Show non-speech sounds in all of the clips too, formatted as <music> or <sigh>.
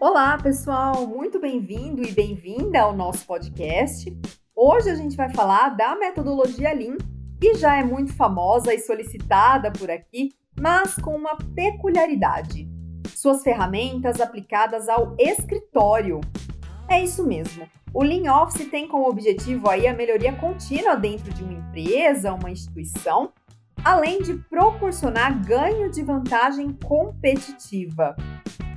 Olá, pessoal, muito bem-vindo e bem-vinda ao nosso podcast. Hoje a gente vai falar da metodologia Lean, que já é muito famosa e solicitada por aqui, mas com uma peculiaridade: suas ferramentas aplicadas ao escritório. É isso mesmo. O Lean Office tem como objetivo aí a melhoria contínua dentro de uma empresa, uma instituição, além de proporcionar ganho de vantagem competitiva.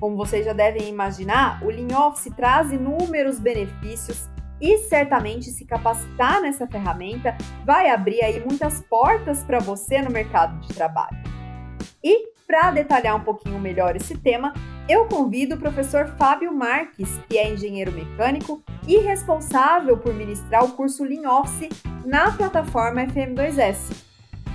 Como vocês já devem imaginar, o Lean Office traz inúmeros benefícios e certamente se capacitar nessa ferramenta vai abrir aí muitas portas para você no mercado de trabalho. E para detalhar um pouquinho melhor esse tema, eu convido o professor Fábio Marques, que é engenheiro mecânico e responsável por ministrar o curso Lean Office na plataforma FM2S.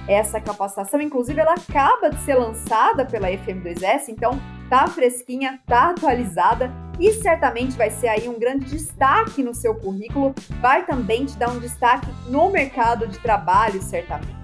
Essa capacitação, inclusive, ela acaba de ser lançada pela FM2S, então tá fresquinha, tá atualizada e certamente vai ser aí um grande destaque no seu currículo, vai também te dar um destaque no mercado de trabalho, certamente.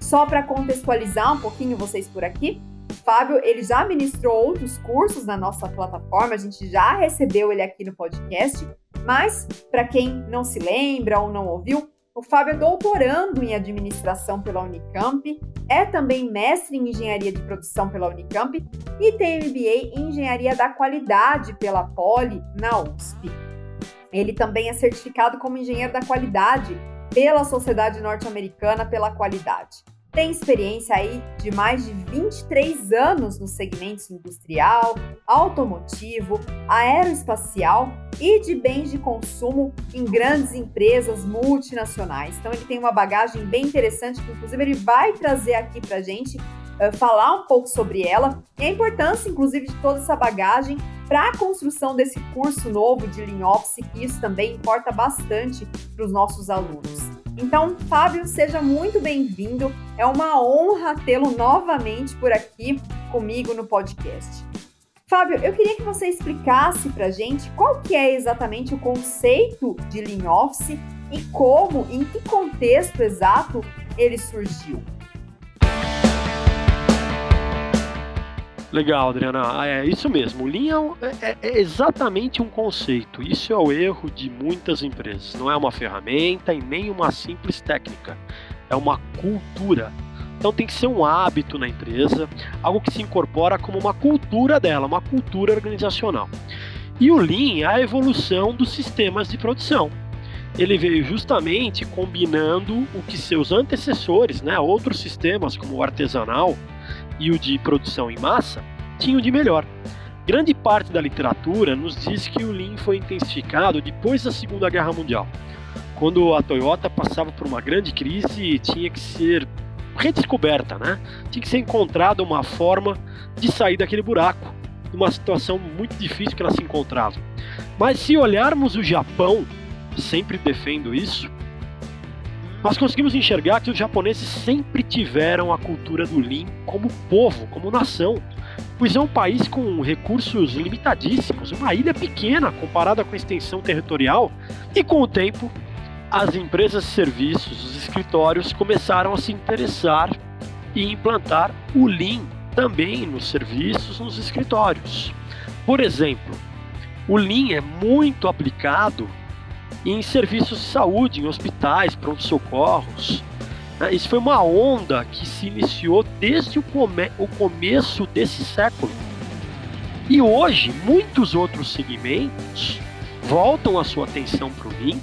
Só para contextualizar um pouquinho vocês por aqui, o Fábio, ele já ministrou outros cursos na nossa plataforma, a gente já recebeu ele aqui no podcast, mas para quem não se lembra ou não ouviu, o Fábio é doutorando em administração pela Unicamp, é também mestre em engenharia de produção pela Unicamp e tem MBA em engenharia da qualidade pela Poli na USP. Ele também é certificado como engenheiro da qualidade pela Sociedade Norte-Americana pela Qualidade tem experiência aí de mais de 23 anos nos segmentos industrial, automotivo, aeroespacial e de bens de consumo em grandes empresas multinacionais. Então ele tem uma bagagem bem interessante que inclusive ele vai trazer aqui para gente uh, falar um pouco sobre ela e a importância inclusive de toda essa bagagem para a construção desse curso novo de Lean Office, que isso também importa bastante para os nossos alunos. Então, Fábio, seja muito bem-vindo. É uma honra tê-lo novamente por aqui comigo no podcast. Fábio, eu queria que você explicasse para gente qual que é exatamente o conceito de Lean Office e como, em que contexto exato ele surgiu. Legal, Adriana. Ah, é isso mesmo. Lean é, é, é, exatamente um conceito. Isso é o erro de muitas empresas. Não é uma ferramenta e nem uma simples técnica. É uma cultura. Então tem que ser um hábito na empresa, algo que se incorpora como uma cultura dela, uma cultura organizacional. E o Lean é a evolução dos sistemas de produção. Ele veio justamente combinando o que seus antecessores, né, outros sistemas como o artesanal, e o de produção em massa tinham de melhor. Grande parte da literatura nos diz que o Lean foi intensificado depois da Segunda Guerra Mundial, quando a Toyota passava por uma grande crise e tinha que ser redescoberta, né? Tinha que ser encontrada uma forma de sair daquele buraco, numa situação muito difícil que ela se encontrava. Mas se olharmos o Japão, sempre defendo isso, nós conseguimos enxergar que os japoneses sempre tiveram a cultura do Lean como povo, como nação, pois é um país com recursos limitadíssimos, uma ilha pequena comparada com a extensão territorial, e com o tempo, as empresas de serviços, os escritórios começaram a se interessar e implantar o Lean também nos serviços, nos escritórios. Por exemplo, o Lean é muito aplicado em serviços de saúde, em hospitais, pronto-socorros. Né? Isso foi uma onda que se iniciou desde o, come o começo desse século. E hoje, muitos outros segmentos voltam a sua atenção para o Lean,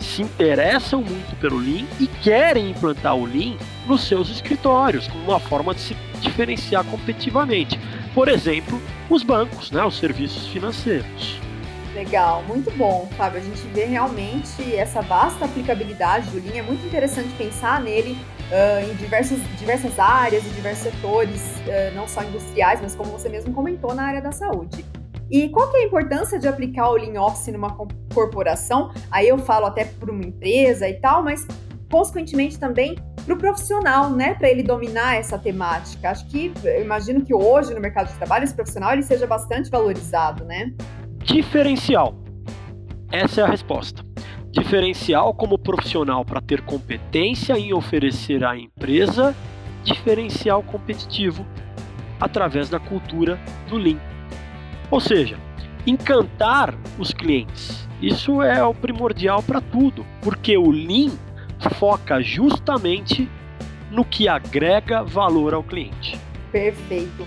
se interessam muito pelo Lean e querem implantar o Lean nos seus escritórios, como uma forma de se diferenciar competitivamente. Por exemplo, os bancos, né, os serviços financeiros. Legal, muito bom, Fábio. A gente vê realmente essa vasta aplicabilidade do Lean. É muito interessante pensar nele uh, em diversos, diversas áreas e diversos setores, uh, não só industriais, mas como você mesmo comentou, na área da saúde. E qual que é a importância de aplicar o Lean Office numa corporação? Aí eu falo até para uma empresa e tal, mas consequentemente também para o profissional, né, para ele dominar essa temática. Acho que eu imagino que hoje no mercado de trabalho esse profissional ele seja bastante valorizado, né? Diferencial. Essa é a resposta. Diferencial como profissional para ter competência em oferecer à empresa diferencial competitivo através da cultura do Lean. Ou seja, encantar os clientes. Isso é o primordial para tudo, porque o Lean foca justamente no que agrega valor ao cliente. Perfeito.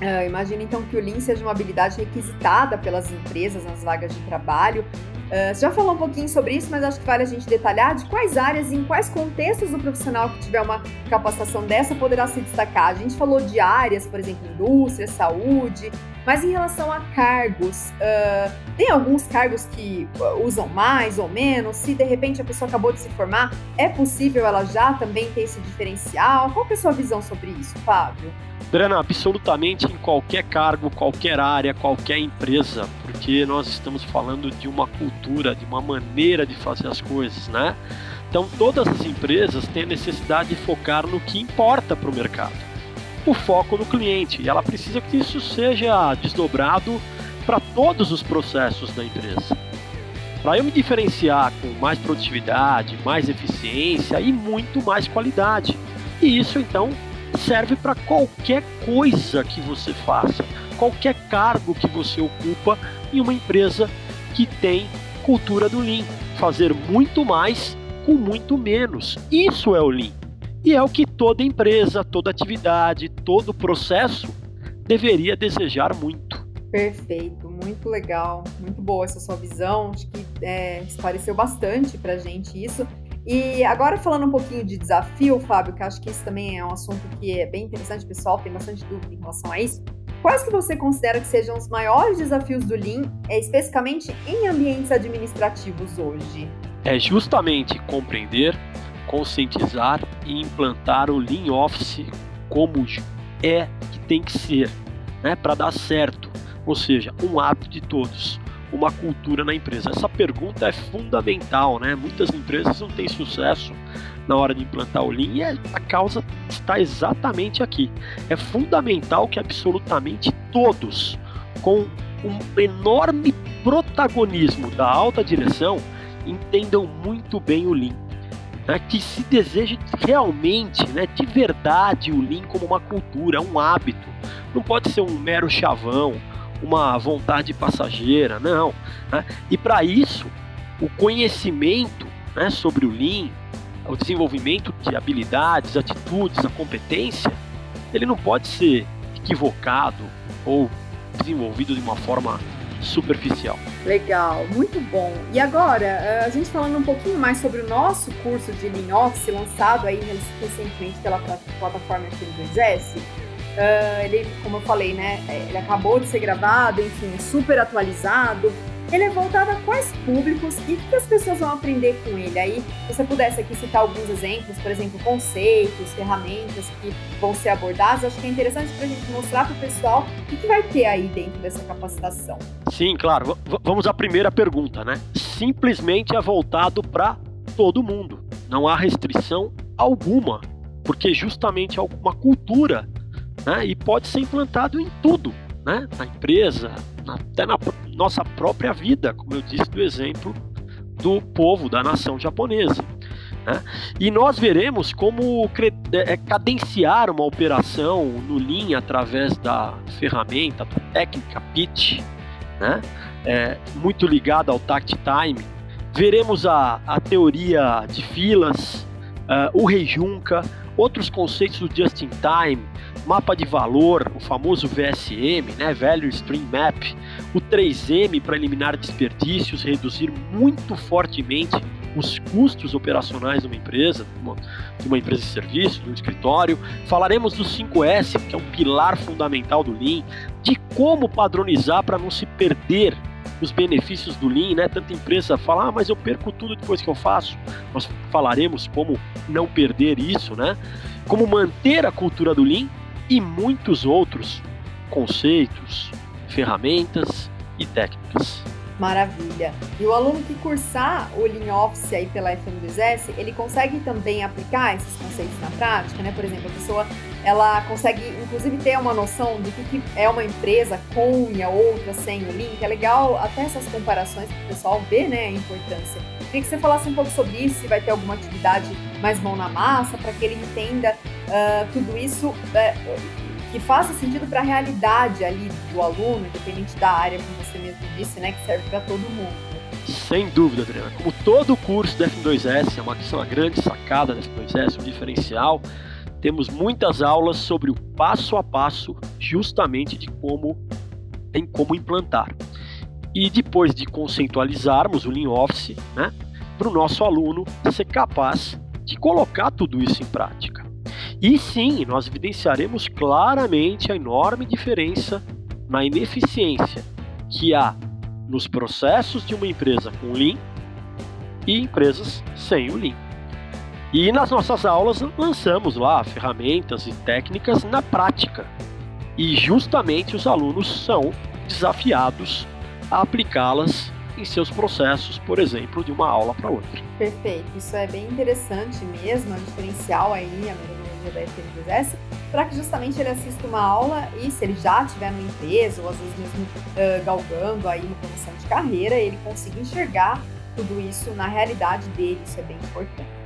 Uh, imagina então que o Lean seja uma habilidade requisitada pelas empresas nas vagas de trabalho Uh, já falou um pouquinho sobre isso, mas acho que vale a gente detalhar de quais áreas e em quais contextos o profissional que tiver uma capacitação dessa poderá se destacar. A gente falou de áreas, por exemplo, indústria, saúde, mas em relação a cargos, uh, tem alguns cargos que usam mais ou menos? Se de repente a pessoa acabou de se formar, é possível ela já também ter esse diferencial? Qual é a sua visão sobre isso, Fábio? Brena, absolutamente em qualquer cargo, qualquer área, qualquer empresa, porque nós estamos falando de uma cultura, de uma maneira de fazer as coisas, né? Então todas as empresas têm a necessidade de focar no que importa para o mercado. O foco no cliente, e ela precisa que isso seja desdobrado para todos os processos da empresa. Para eu me diferenciar com mais produtividade, mais eficiência e muito mais qualidade. E isso então serve para qualquer coisa que você faça, qualquer cargo que você ocupa em uma empresa que tem cultura do Lean. Fazer muito mais com muito menos. Isso é o Lean. E é o que toda empresa, toda atividade, todo processo deveria desejar muito. Perfeito, muito legal, muito boa essa sua visão. Acho que é, esclareceu bastante para gente isso. E agora falando um pouquinho de desafio, Fábio, que acho que isso também é um assunto que é bem interessante, pessoal, tem bastante dúvida em relação a isso. Quais que você considera que sejam os maiores desafios do Lean, é, especificamente em ambientes administrativos hoje? É justamente compreender, conscientizar e implantar o Lean Office como é que tem que ser, né, para dar certo. Ou seja, um hábito de todos uma cultura na empresa? Essa pergunta é fundamental, né? Muitas empresas não têm sucesso na hora de implantar o Lean e a causa está exatamente aqui. É fundamental que absolutamente todos, com um enorme protagonismo da alta direção, entendam muito bem o Lean. Né? Que se deseje realmente, né, de verdade, o Lean como uma cultura, um hábito. Não pode ser um mero chavão, uma vontade passageira, não. Né? E para isso, o conhecimento né, sobre o Lean, o desenvolvimento de habilidades, atitudes, a competência, ele não pode ser equivocado ou desenvolvido de uma forma superficial. Legal, muito bom. E agora, eh, a gente falando um pouquinho mais sobre o nosso curso de Lean Office, lançado aí recentemente pela plataforma X2S, Uh, ele, como eu falei, né, é, ele acabou de ser gravado, enfim, super atualizado. Ele é voltado a quais públicos e o que as pessoas vão aprender com ele? Aí, se você pudesse aqui citar alguns exemplos, por exemplo, conceitos, ferramentas que vão ser abordados, acho que é interessante para a gente mostrar para o pessoal o que vai ter aí dentro dessa capacitação. Sim, claro. V vamos à primeira pergunta, né? Simplesmente é voltado para todo mundo. Não há restrição alguma, porque justamente é uma cultura né? e pode ser implantado em tudo, né? na empresa, até na nossa própria vida, como eu disse do exemplo do povo, da nação japonesa. Né? E nós veremos como é, cadenciar uma operação no Lean através da ferramenta, da técnica PIT, né? é, muito ligada ao Tact Time. Veremos a, a teoria de filas, uh, o Rejunka, outros conceitos do Just in Time, mapa de valor, o famoso VSM, né, Value Stream Map, o 3M para eliminar desperdícios, reduzir muito fortemente os custos operacionais de uma empresa, de uma empresa de serviço, de um escritório. Falaremos do 5S, que é um pilar fundamental do Lean, de como padronizar para não se perder os benefícios do Lean, né? Tanta empresa fala, ah, mas eu perco tudo depois que eu faço. Nós falaremos como não perder isso, né? Como manter a cultura do Lean e muitos outros conceitos, ferramentas e técnicas. Maravilha. E o aluno que cursar o Lean Office aí pela FM2S, ele consegue também aplicar esses conceitos na prática, né? Por exemplo, a pessoa ela consegue inclusive ter uma noção do que, é uma empresa com e a outra sem o Lean, que é legal até essas comparações para o pessoal ver, né, a importância. Queria que você falasse um pouco sobre isso, se vai ter alguma atividade mais mão na massa, para que ele entenda uh, tudo isso. Uh, que faça sentido para a realidade ali do aluno, independente da área, como você mesmo disse, né, que serve para todo mundo. Sem dúvida, Adriana. Como todo curso da F2S, é uma, é uma grande sacada da F2S, um diferencial, temos muitas aulas sobre o passo a passo, justamente de como em como implantar. E depois de conceitualizarmos o Lean Office, né, para o nosso aluno ser capaz de colocar tudo isso em prática. E sim, nós evidenciaremos claramente a enorme diferença na ineficiência que há nos processos de uma empresa com Lean e empresas sem o Lean. E nas nossas aulas lançamos lá ferramentas e técnicas na prática. E justamente os alunos são desafiados a aplicá-las em seus processos, por exemplo, de uma aula para outra. Perfeito, isso é bem interessante mesmo, é um diferencial aí, da FMDS, para que justamente ele assista uma aula e se ele já estiver no empresa, ou às vezes mesmo uh, galgando aí uma promoção de carreira, ele consiga enxergar tudo isso na realidade dele, isso é bem importante.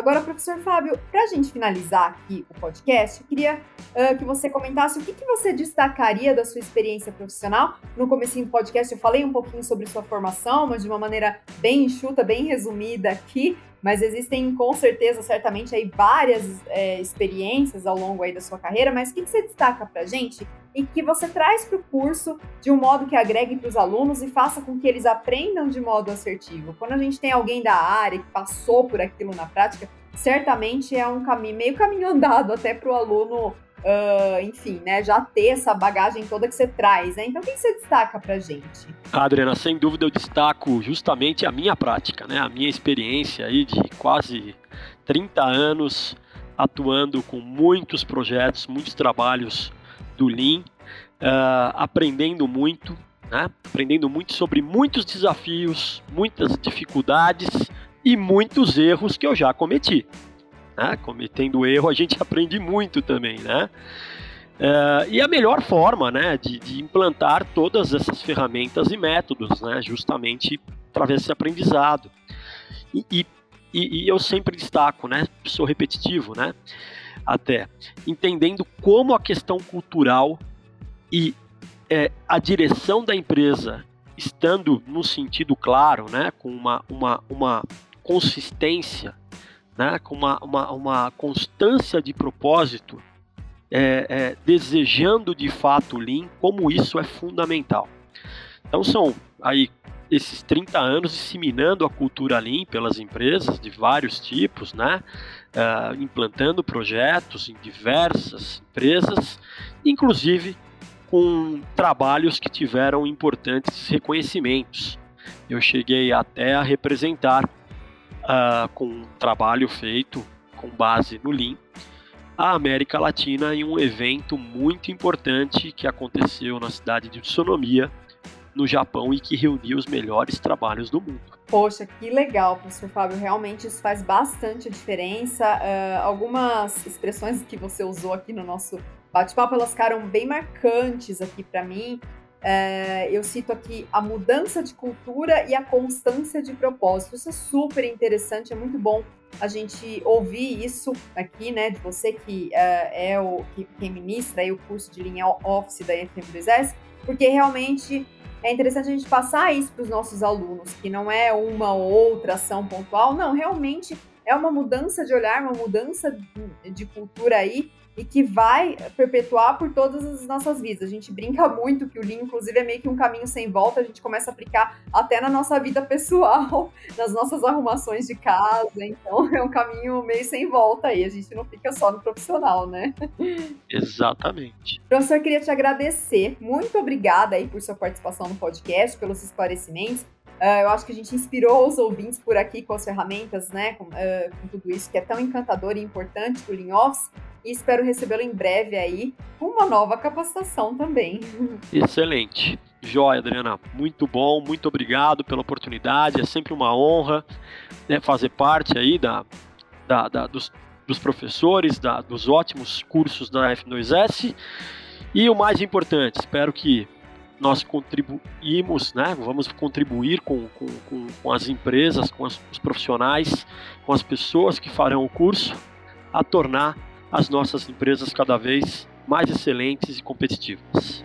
Agora, professor Fábio, para a gente finalizar aqui o podcast, eu queria uh, que você comentasse o que, que você destacaria da sua experiência profissional. No começo do podcast eu falei um pouquinho sobre sua formação, mas de uma maneira bem enxuta, bem resumida aqui. Mas existem, com certeza, certamente, aí várias é, experiências ao longo aí da sua carreira. Mas o que, que você destaca para gente e que você traz para o curso de um modo que agregue para os alunos e faça com que eles aprendam de modo assertivo. Quando a gente tem alguém da área que passou por aquilo na prática, certamente é um caminho, meio caminho andado até para o aluno, uh, enfim, né, já ter essa bagagem toda que você traz, né? Então, o que você destaca para gente? Adriana, sem dúvida eu destaco justamente a minha prática, né, a minha experiência aí de quase 30 anos atuando com muitos projetos, muitos trabalhos do Lean, uh, aprendendo muito, né? aprendendo muito sobre muitos desafios, muitas dificuldades e muitos erros que eu já cometi. Né? Cometendo erro, a gente <laughs> aprende muito também, né? Uh, e a melhor forma né, de, de, implantar todas essas ferramentas e métodos, né, justamente através desse aprendizado. E, e, e, eu sempre destaco, né, sou repetitivo, né, até, entendendo como a questão cultural e é, a direção da empresa estando no sentido claro, né, com uma, uma, uma consistência, né, com uma, uma, uma constância de propósito, é, é, desejando de fato o Lean, como isso é fundamental. Então são aí esses 30 anos disseminando a cultura Lean pelas empresas de vários tipos, né? Uh, implantando projetos em diversas empresas, inclusive com trabalhos que tiveram importantes reconhecimentos. Eu cheguei até a representar, uh, com um trabalho feito com base no Lean, a América Latina em um evento muito importante que aconteceu na cidade de Tsunomiya, no Japão e que reuniu os melhores trabalhos do mundo. Poxa, que legal, professor Fábio. Realmente isso faz bastante diferença. Uh, algumas expressões que você usou aqui no nosso bate-papo, elas ficaram bem marcantes aqui para mim. Uh, eu cito aqui a mudança de cultura e a constância de propósito. Isso é super interessante, é muito bom a gente ouvir isso aqui, né, de você que uh, é o que, quem ministra aí o curso de linha Office da FM2S, porque realmente é interessante a gente passar isso para os nossos alunos, que não é uma ou outra ação pontual, não, realmente é uma mudança de olhar, uma mudança de cultura aí e que vai perpetuar por todas as nossas vidas. A gente brinca muito que o Lean, inclusive, é meio que um caminho sem volta, a gente começa a aplicar até na nossa vida pessoal, <laughs> nas nossas arrumações de casa, então <laughs> é um caminho meio sem volta aí, a gente não fica só no profissional, né? Exatamente. Professor, queria te agradecer, muito obrigada aí por sua participação no podcast, pelos esclarecimentos, Uh, eu acho que a gente inspirou os ouvintes por aqui com as ferramentas, né, com, uh, com tudo isso que é tão encantador e importante do Lean e espero recebê-lo em breve aí com uma nova capacitação também. <laughs> Excelente. Joia, Adriana. Muito bom, muito obrigado pela oportunidade. É sempre uma honra né, fazer parte aí da, da, da dos, dos, professores, da, dos ótimos cursos da F2S. E o mais importante, espero que nós contribuímos, né? Vamos contribuir com, com, com, com as empresas, com as, os profissionais, com as pessoas que farão o curso, a tornar as nossas empresas cada vez mais excelentes e competitivas.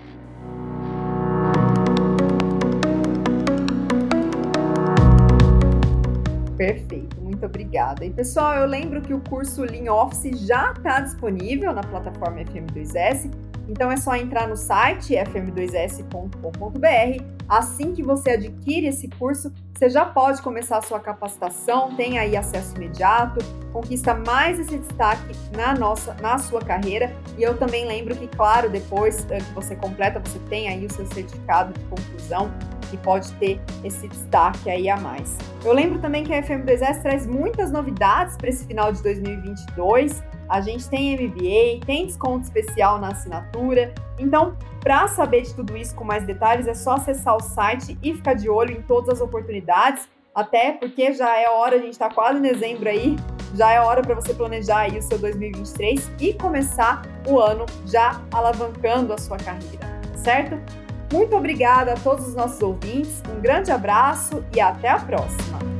Perfeito, muito obrigada. E pessoal, eu lembro que o curso Lean Office já está disponível na plataforma FM2S então é só entrar no site fm2s.com.br. Assim que você adquire esse curso, você já pode começar a sua capacitação, tem aí acesso imediato, conquista mais esse destaque na nossa, na sua carreira. E eu também lembro que, claro, depois eh, que você completa, você tem aí o seu certificado de conclusão que pode ter esse destaque aí a mais. Eu lembro também que a FM2S traz muitas novidades para esse final de 2022. A gente tem MBA, tem desconto especial na assinatura. Então, para saber de tudo isso com mais detalhes, é só acessar o site e ficar de olho em todas as oportunidades, até porque já é hora, a gente está quase em dezembro aí, já é hora para você planejar aí o seu 2023 e começar o ano já alavancando a sua carreira, certo? Muito obrigada a todos os nossos ouvintes, um grande abraço e até a próxima!